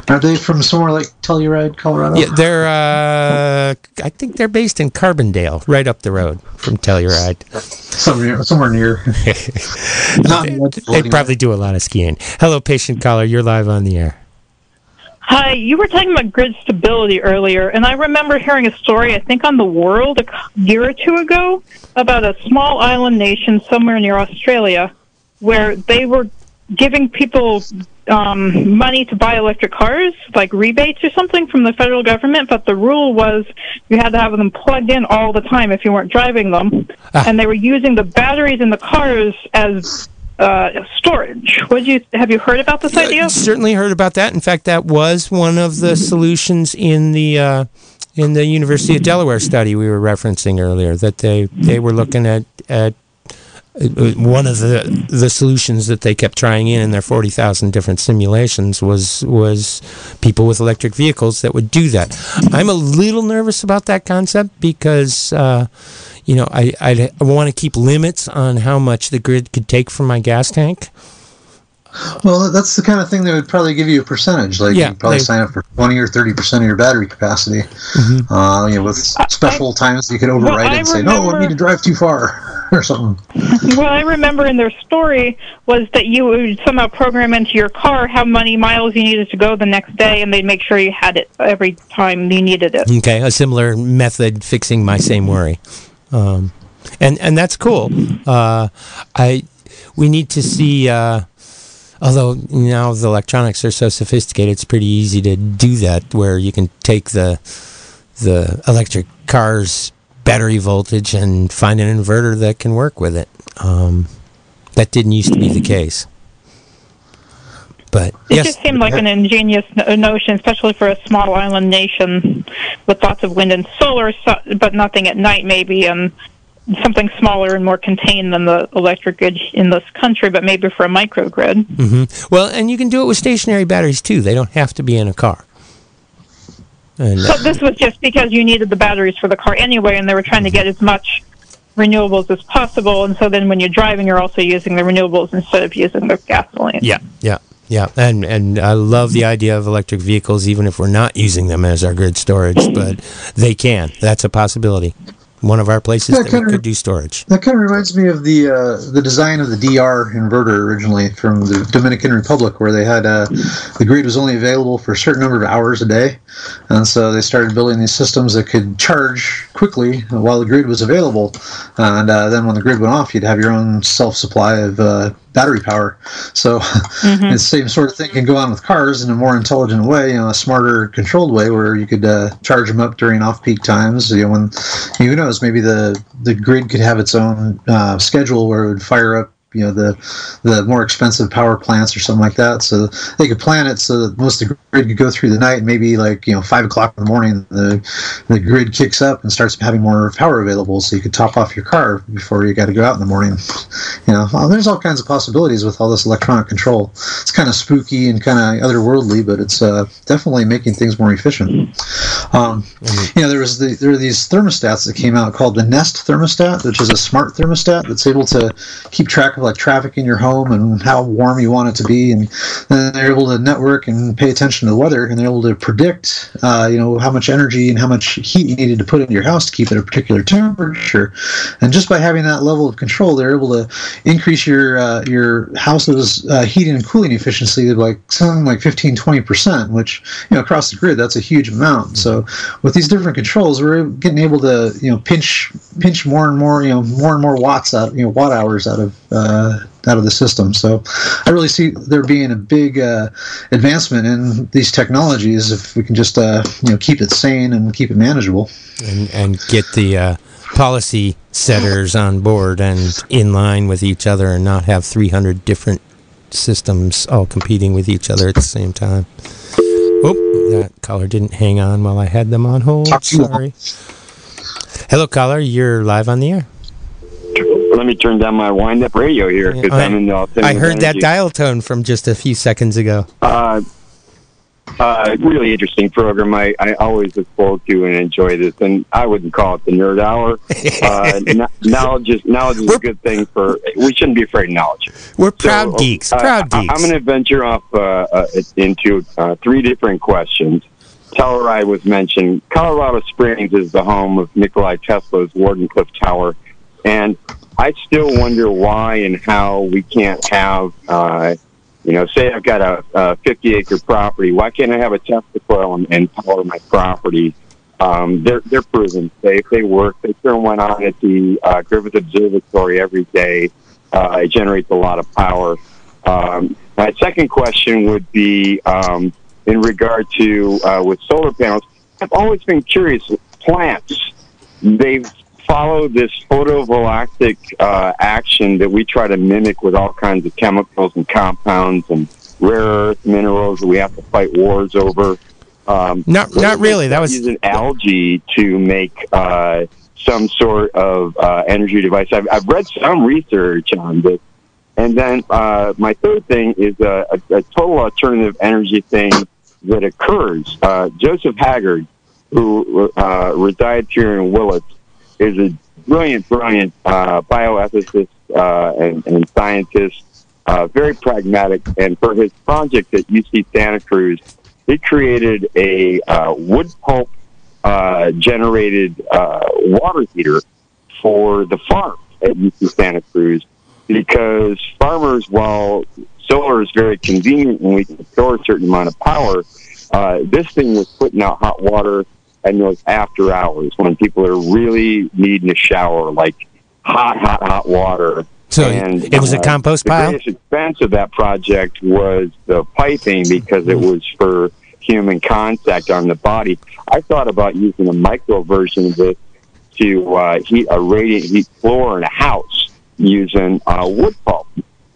Are they from somewhere like Telluride, Colorado? Yeah, they're. Uh, I think they're based in Carbondale, right up the road from Telluride. somewhere, somewhere near. Not They probably do a lot of skiing. Hello, patient caller. You're live on the air. Hi, you were talking about grid stability earlier, and I remember hearing a story, I think on the world a year or two ago, about a small island nation somewhere near Australia where they were giving people um, money to buy electric cars, like rebates or something from the federal government, but the rule was you had to have them plugged in all the time if you weren't driving them. Ah. And they were using the batteries in the cars as uh, storage. Would you have you heard about this idea? Certainly heard about that. In fact, that was one of the solutions in the uh, in the University of Delaware study we were referencing earlier. That they they were looking at at one of the the solutions that they kept trying in in their 40,000 different simulations was was people with electric vehicles that would do that. I'm a little nervous about that concept because uh, you know I I, I want to keep limits on how much the grid could take from my gas tank. Well, that's the kind of thing that would probably give you a percentage. Like Yeah, you'd probably they- sign up for twenty or thirty percent of your battery capacity. Mm-hmm. Uh, you know, with special times you could override I it and say, "No, remember- I need to drive too far," or something. What I remember in their story was that you would somehow program into your car how many miles you needed to go the next day, and they'd make sure you had it every time you needed it. Okay, a similar method fixing my same worry, um, and and that's cool. Uh, I we need to see. Uh, although now the electronics are so sophisticated, it's pretty easy to do that. Where you can take the the electric car's battery voltage and find an inverter that can work with it. Um, that didn't used to be the case. But It yes, just seemed like an ingenious notion, especially for a small island nation with lots of wind and solar, so, but nothing at night, maybe, and something smaller and more contained than the electric grid in this country, but maybe for a microgrid. hmm Well, and you can do it with stationary batteries too. They don't have to be in a car. And So this was just because you needed the batteries for the car anyway, and they were trying to get as much renewables as possible. And so then when you're driving, you're also using the renewables instead of using the gasoline. yeah, yeah, yeah. And and I love the idea of electric vehicles, even if we're not using them as our grid storage, but they can. That's a possibility. One of our places that we could do storage. That kind of reminds me of the uh, the design of the DR inverter originally from the Dominican Republic, where they had uh, the grid was only available for a certain number of hours a day, and so they started building these systems that could charge quickly while the grid was available, and uh, then when the grid went off, you'd have your own self supply of uh, battery power. So the same sort of thing can go on with cars in a more intelligent way, you know, a smarter, controlled way, where you could uh, charge them up during off-peak times. You know, when who knows, maybe the the grid could have its own uh, schedule where it would fire up. You know the the more expensive power plants or something like that, so they could plan it so that most of the grid could go through the night. And maybe like you know five o'clock in the morning, the the grid kicks up and starts having more power available, so you could top off your car before you got to go out in the morning. You know, well, there's all kinds of possibilities with all this electronic control. It's kind of spooky and kind of otherworldly, but it's uh, definitely making things more efficient. Um, you know, there was the, there are these thermostats that came out called the Nest thermostat, which is a smart thermostat that's able to keep track of like traffic in your home and how warm you want it to be, and then they're able to network and pay attention to the weather, and they're able to predict, uh, you know, how much energy and how much heat you needed to put in your house to keep it at a particular temperature, and just by having that level of control, they're able to increase your uh, your house's uh, heating and cooling efficiency like something like 15 20 percent which you know across the grid that's a huge amount. So with these different controls we're getting able to you know pinch pinch more and more you know more and more watts out you know watt hours out of uh, out of the system so i really see there being a big uh, advancement in these technologies if we can just uh, you know keep it sane and keep it manageable and and get the uh, policy setters on board and in line with each other and not have 300 different systems all competing with each other at the same time. Oh, that caller didn't hang on while I had them on hold. Sorry. Hello, caller. You're live on the air. Let me turn down my wind up radio here because I'm in the I heard that dial tone from just a few seconds ago. Uh, uh, really interesting program. I, I always look forward to and enjoy this. And I wouldn't call it the nerd hour. Uh, kn- knowledge is knowledge is a good thing for. We shouldn't be afraid of knowledge. We're proud So, geeks. uh, Proud I- geeks. I'm going to venture off uh, uh, into uh, three different questions. Telluride was mentioned. Colorado Springs is the home of Nikolai Tesla's Wardenclyffe Tower, and I still wonder why and how we can't have, uh, you know, say I've got a, a 50 acre property. Why can't I have a Tesla coil and, and power my property? Um, they're they're proven. They they work. They turn one on at the uh, Griffith Observatory every day. Uh, it generates a lot of power. Um, my second question would be um, in regard to uh, with solar panels. I've always been curious. Plants, they follow this photovoltaic uh, action that we try to mimic with all kinds of chemicals and compounds and rare earth minerals that we have to fight wars over. Um, Not- not really. That was- using an algae to make uh, some sort of uh, energy device. I've, I've read some research on this. And then uh, my third thing is a, a, a total alternative energy thing that occurs. Uh, Joseph Haggard, who uh, resides here in Willits, is a brilliant, brilliant uh, bioethicist uh, and, and scientist, uh, very pragmatic. And for his project at UC Santa Cruz, he created a uh, wood pulp uh, generated uh, water heater for the farm at UC Santa Cruz because farmers, while solar is very convenient and we can store a certain amount of power, this thing was putting out hot water in those after hours when people are really needing a shower, like hot, hot, hot water. So it was a compost the pile? greatest expense of that project was the piping because it was for human contact on the body. I thought about using a micro version of this to uh, heat a radiant heat floor in a house using uh, wood pulp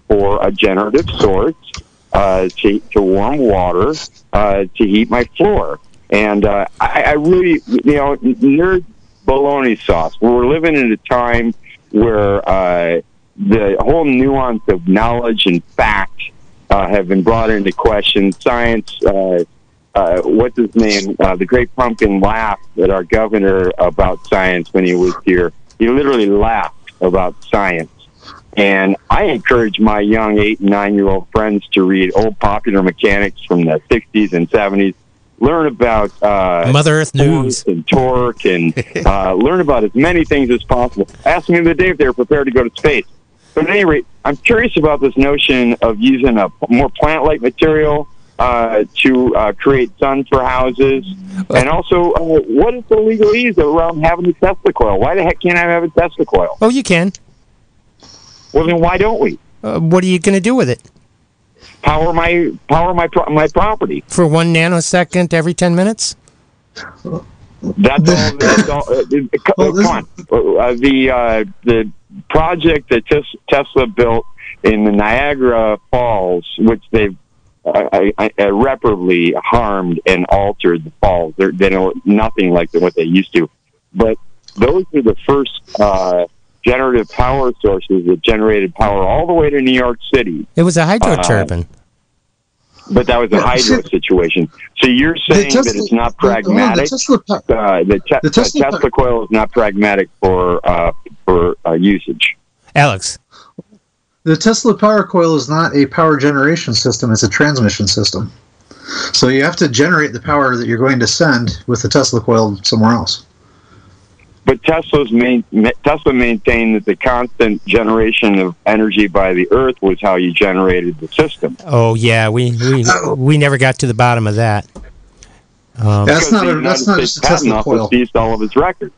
for a generative source uh, to, to warm water uh, to heat my floor. And uh, I, I really, you know, nerd bologna sauce. We're living in a time where uh, the whole nuance of knowledge and fact uh, have been brought into question. Science, uh, uh, what's his name? Uh, the Great Pumpkin laughed at our governor about science when he was here. He literally laughed about science. And I encourage my young eight and nine year old friends to read old popular mechanics from the 60s and 70s. Learn about uh, Mother Earth News. and torque, and uh, learn about as many things as possible. Ask me the other day if they were prepared to go to space. But at any rate, I'm curious about this notion of using a more plant-like material uh, to uh, create sun for houses, and also uh, what is the legalese around having a Tesla coil? Why the heck can't I have a Tesla coil? Oh, you can. Well, then why don't we Uh, what are you going to do with it? Power my power my my property? For one nanosecond every 10 minutes? That's all. That's all uh, co- come on, uh, the uh, the project that Tesla built in the Niagara Falls, which they've uh, I- I- irreparably harmed and altered the falls. They're, they know nothing like what they used to. But those are the first uh, generative power sources that generated power all the way to New York City. It was a hydro turbine. But that was a hydro situation. So you're saying Tesla- that it's not the- the- the pragmatic. Tesla uh, the, te- the Tesla Tesla coil is not pragmatic for uh, for uh, usage. Alex. The Tesla power coil is not a power generation system, it's a transmission system. So you have to generate the power that you're going to send with the Tesla coil somewhere else. But Tesla's main, Tesla maintained that the constant generation of energy by the Earth was how you generated the system. Oh, yeah. We, we, we never got to the bottom of that. Um, That's not a- that's not just a Tesla coil. seized all of its records.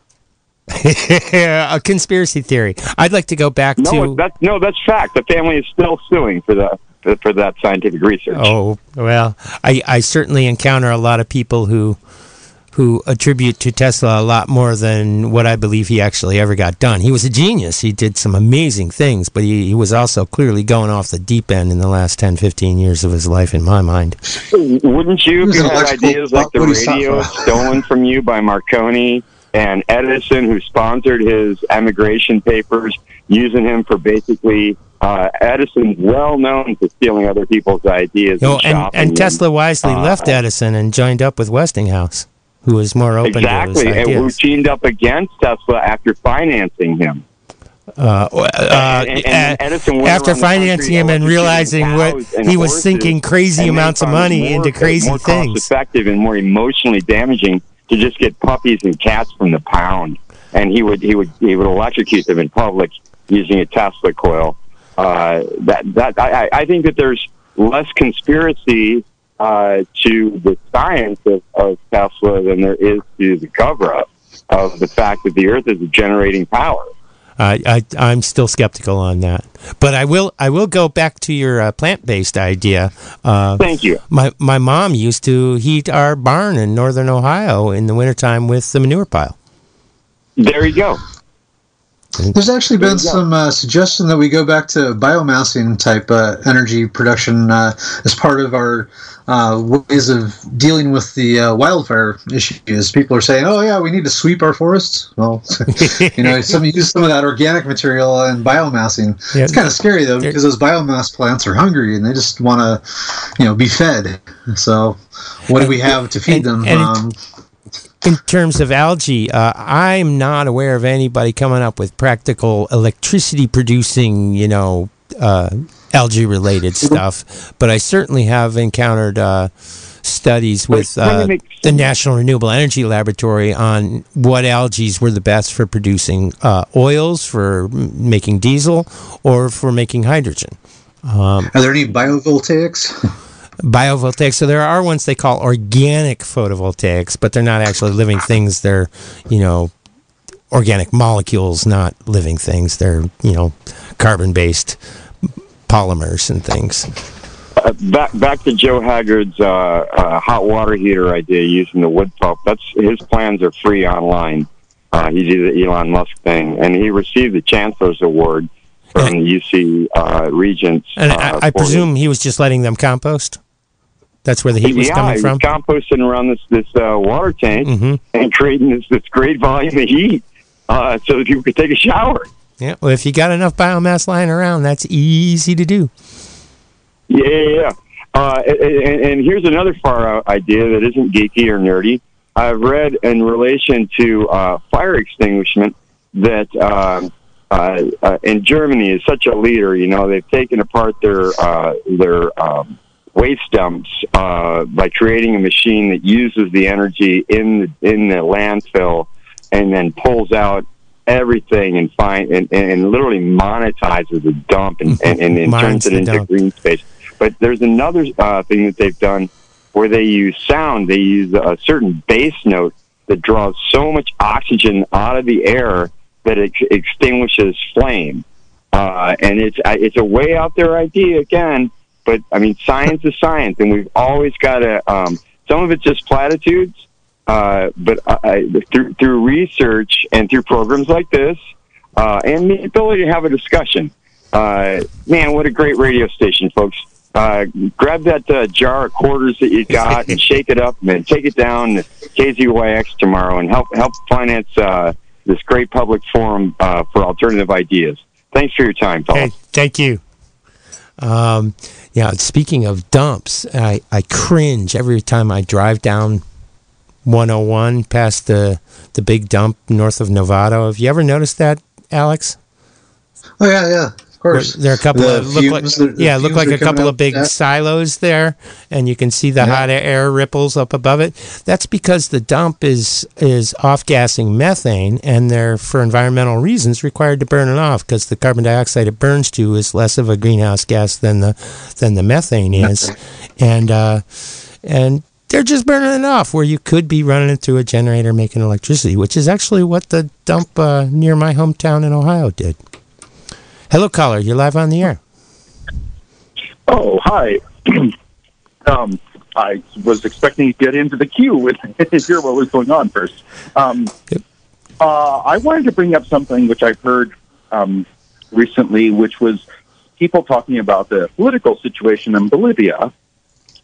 a conspiracy theory. I'd like to go back No, to. that's no, that's fact. The family is still suing for the for that scientific research. Oh well, I, I certainly encounter a lot of people who who attribute to Tesla a lot more than what I believe he actually ever got done. He was a genius. He did some amazing things, but he, he was also clearly going off the deep end in the last 10, 15 years of his life, in my mind. Wouldn't you, if Who's you an had electrical- ideas like the what do you stop radio stolen from you by Marconi and Edison, who sponsored his emigration papers, using him for basically uh, Edison's well known for stealing other people's ideas. No, and, and, and. Tesla wisely uh, left Edison and joined up with Westinghouse, who was more open Exactly, to his and who teamed up against Tesla after financing him. Uh, uh, And- and uh, Edison went after financing country him and realizing what and he was sinking crazy amounts of money more- into crazy more things. cost effective and more emotionally damaging to just get puppies and cats from the pound. And he would he would he would electrocute them in public using a Tesla coil. Uh, that that I I think that there's less conspiracy uh, to the science of, of Tesla than there is to the cover up of the fact that the Earth is generating power. I, I I'm still skeptical on that, but I will I will go back to your uh, plant based idea. Uh, Thank you. My my mom used to heat our barn in northern Ohio in the wintertime with the manure pile. There you go. There's actually been some uh, suggestion that we go back to biomassing type uh, energy production uh, as part of our uh, ways of dealing with the uh, wildfire issues. People are saying, "Oh yeah, we need to sweep our forests." Well, you know, some use some of that organic material and biomassing. Yeah. It's kind of scary though because those biomass plants are hungry and they just want to, you know, be fed. So, what do we have to feed them? and- um, in terms of algae, uh, I'm not aware of anybody coming up with practical electricity producing, you know, uh, algae related stuff. But I certainly have encountered uh, studies with uh, the National Renewable Energy Laboratory on what algae were the best for producing uh, oils, for making diesel, or for making hydrogen. Um, are there any biovoltaics? biovoltaics. So there are ones they call organic photovoltaics, but they're not actually living things. They're, you know, organic molecules, not living things. They're, you know, carbon based polymers and things. Uh, back back to Joe Haggard's uh, uh, hot water heater idea using the wood pulp. That's his plans are free online. Uh, he's the Elon Musk thing, and he received the Chancellor's Award from the UC uh, Regents. And uh, I, I presume he was just letting them compost. That's where the heat was yeah, coming from. was composting around this this uh, water tank Mm-hmm. and creating this this great volume of heat, uh, so that people could take a shower. Yeah. Well, if you got enough biomass lying around, that's easy to do. Yeah, yeah, yeah. Uh, and, and here's another far out idea that isn't geeky or nerdy. I've read in relation to uh, fire extinguishment that um uh, uh, in Germany is such a leader. You know, they've taken apart their uh, their um, waste dumps uh, by creating a machine that uses the energy in the, in the landfill and then pulls out everything and find and, and literally monetizes the dump and, and, and, and turns it into dump. green space. But there's another uh, thing that they've done where they use sound. They use a certain bass note that draws so much oxygen out of the air that it extinguishes flame. Uh, and it's it's a way out there idea again, but I mean science is science, and we've always got to. Um, some of it's just platitudes, uh, but I, through through research and through programs like this, uh, and the ability to have a discussion. Uh, man, what a great radio station, folks! Uh, grab that uh, jar of quarters that you got and shake it up, and take it down to KZYX tomorrow and help help finance uh, this great public forum uh, for alternative ideas. Thanks for your time, Paul. Hey, thank you. Um, yeah, speaking of dumps, I, I cringe every time I drive down 101 past the the big dump north of Novato. Have you ever noticed that, Alex? Oh yeah, yeah, course. There are a couple The of look like fumes that- the yeah, look like a couple of big that. silos there, and you can see the Yeah. hot air ripples up above it. That's because the dump is is off gassing methane, and they're for environmental reasons required to burn it off because the carbon dioxide it burns to is less of a greenhouse gas than the than the methane is, and uh, and they're just burning it off where you could be running it through a generator making electricity, which is actually what the dump uh, near my hometown in Ohio did. Hello, caller. You're live on the air. Oh, hi. um, I was expecting to get into the queue and hear what was going on first. Um, uh, I wanted to bring up something which I've heard um, recently, which was people talking about the political situation in Bolivia,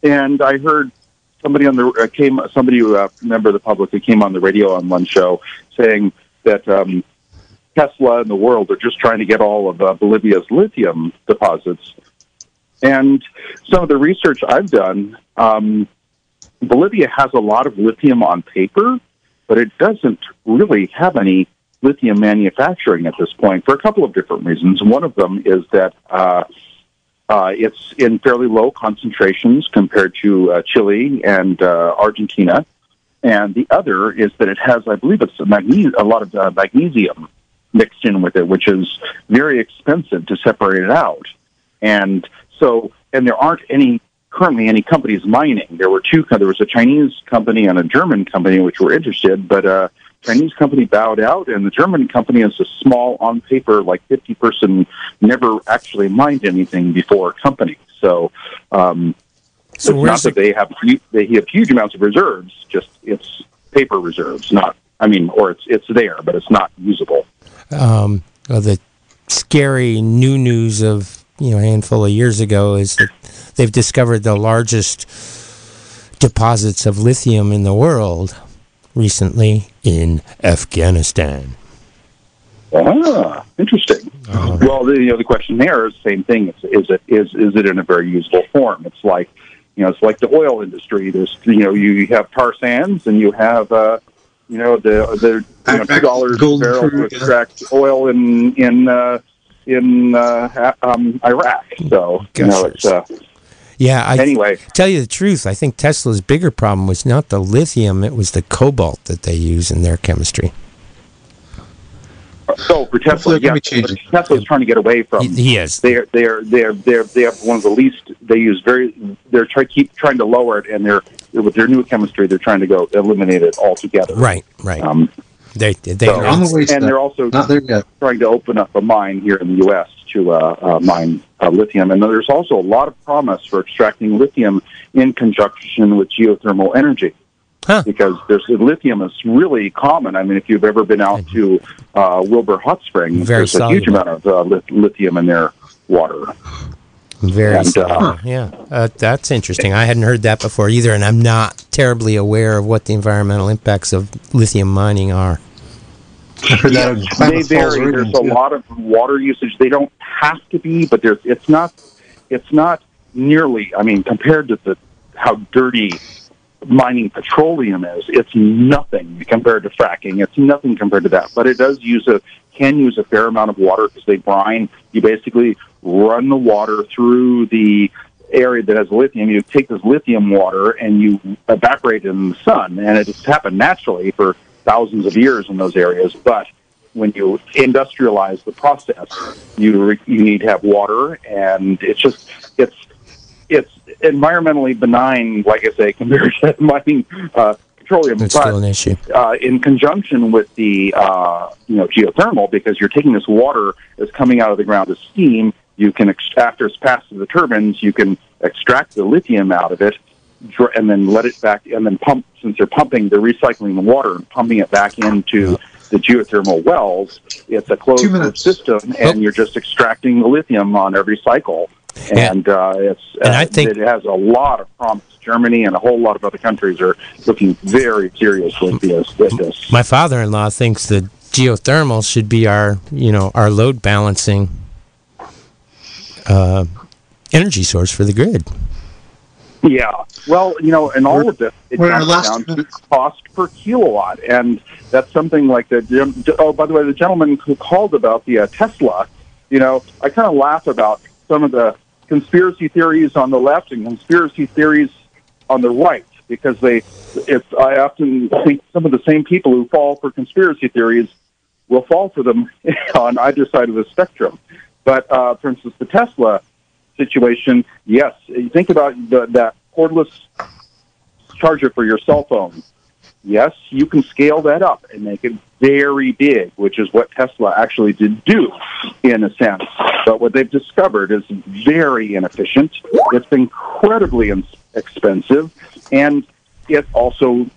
and I heard somebody on the uh, came somebody who uh, member of the public who came on the radio on one show saying that um, Tesla and the world are just trying to get all of uh, Bolivia's lithium deposits. And some of the research I've done, um, Bolivia has a lot of lithium on paper, but it doesn't really have any lithium manufacturing at this point for a couple of different reasons. One of them is that uh, uh, it's in fairly low concentrations compared to uh, Chile and uh, Argentina. And the other is that it has, I believe, it's a, magne- a lot of uh, magnesium mixed in with it, which is very expensive to separate it out. And so, and there aren't any currently any companies mining. There were two. There was a Chinese company and a German company which were interested, but uh, Chinese company bowed out, and the German company is a small, on paper, like fifty person, never actually mined anything before company. So. Um, So it's not that they have they have huge amounts of reserves. Just it's paper reserves, not. I mean, or it's it's there, but it's not usable. Um, Well, the scary new news of you know a handful of years ago is that they've discovered the largest deposits of lithium in the world recently in Afghanistan. Ah, interesting. Well, the, you know, the question there is the same thing. Is, is it is is it in a very usable form? It's like you know, it's like the oil industry. There's you know, you have tar sands and you have uh, you know the the you know, two dollars a barrel to extract oil in in uh, in uh, um, Iraq. So you know, it's uh, Yeah, I Anyway. tell you the truth, I think Tesla's bigger problem was not the lithium, it was the cobalt that they use in their chemistry. So for Tesla. Yeah, but Tesla's trying to get away from. He is. They're they're they're they're they have one of the least. They use very. They're try keep trying to lower it, and they're with their new chemistry. They're trying to go eliminate it altogether. Right, right. Um, they they so- On the way and that. they're also Not there yet. trying to open up a mine here in the U.S. to uh, uh, mine uh, lithium. And there's also a lot of promise for extracting lithium in conjunction with geothermal energy. Because there's lithium is really common. I mean, if you've ever been out to uh, Wilbur Hot Springs, Very there's a huge amount of uh, lithium in their water. Very And, uh, yeah, uh, that's interesting. I hadn't heard that before either, and I'm not terribly aware of what the environmental impacts of lithium mining are. I heard that in they vary. Oregon, There's a too. lot of water usage. They don't have to be, but there's it's not it's not nearly. I mean, compared to the how dirty mining petroleum is, it's nothing compared to fracking. It's nothing compared to that. But it does use a can use a fair amount of water because they brine. You basically run the water through the area that has lithium. You take this lithium water and you evaporate it in the sun, and it just happened naturally for thousands of years in those areas. But when you industrialize the process, you re- you need to have water, and it's just it's it's environmentally benign, like I say, compared to mining uh, petroleum. It's but still an issue. uh, in conjunction with the uh, you know geothermal, because you're taking this water that's coming out of the ground as steam. You can ex- after it's passed through the turbines, you can extract the lithium out of it, dr- and then let it back, and then pump. Since they're pumping, they're recycling the water and pumping it back into the geothermal wells. It's a closed system, and you're just extracting the lithium on every cycle. And uh, it's And I uh, think- it has a lot of promise. Germany and a whole lot of other countries are looking very seriously at this. At this. My father-in-law thinks that geothermal should be our, you know, our load balancing uh, energy source for the grid. Yeah. Well, you know, and all of this it we're in our comes down to cost per kilowatt, and that's something like the. Oh, by the way, the gentleman who called about the uh, Tesla, you know, I kind of laugh about some of the conspiracy theories on the left and conspiracy theories on the right because they. It's I often think some of the same people who fall for conspiracy theories will fall for them on either side of the spectrum. But uh, for instance, the Tesla situation, yes, you think about the, that cordless charger for your cell phone. Yes, you can scale that up and make it very big, which is what Tesla actually did do in a sense. But what they've discovered is very inefficient. It's incredibly expensive, and it also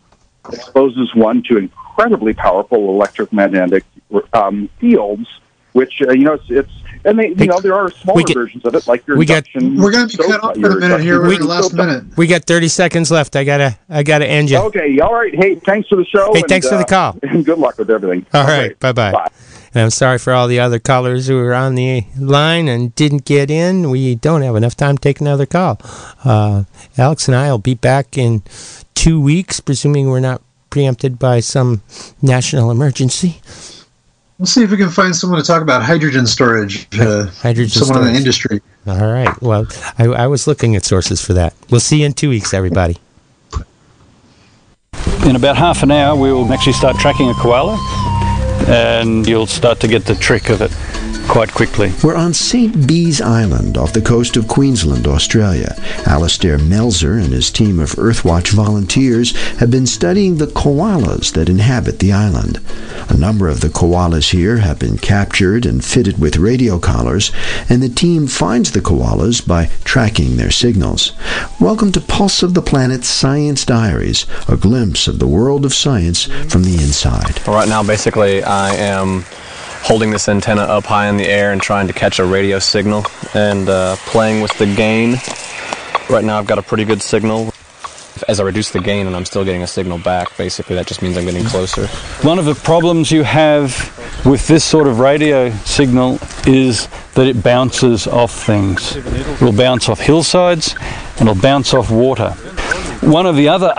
exposes one to incredibly powerful electromagnetic um, fields, which uh, you know it's, it's and they you know there are smaller get- versions of it like your we get- induction. We're going to be cut off for your a minute here. We're in the last stove- minute. We got 30 seconds left. I gotta, I gotta end you. Okay, all right. Hey, thanks for the show. Hey, and, thanks for the uh, call. And good luck with everything. All right, bye bye. And I'm sorry for all the other callers who were on the line and didn't get in. We don't have enough time to take another call. Uh, Alex and I will be back in two weeks, presuming we're not preempted by some national emergency. We'll see if we can find someone to talk about hydrogen storage. Uh, Hydrogen someone in the industry. All right. Well, I, I was looking at sources for that. We'll see you in two weeks, everybody. In about half an hour, we will actually start tracking a koala, and you'll start to get the trick of it quite quickly. We're on St. Bees Island off the coast of Queensland, Australia. Alistair Melzer and his team of Earthwatch volunteers have been studying the koalas that inhabit the island. A number of the koalas here have been captured and fitted with radio collars, and the team finds the koalas by tracking their signals. Welcome to Pulse of the Planet Science Diaries, a glimpse of the world of science from the inside. Right now, basically, I am holding this antenna up high in the air and trying to catch a radio signal and uh, playing with the gain. Right now I've got a pretty good signal. As I reduce the gain and I'm still getting a signal back, basically that just means I'm getting closer. One of the problems you have with this sort of radio signal is that it bounces off things. It will bounce off hillsides and it'll bounce off water. One of the other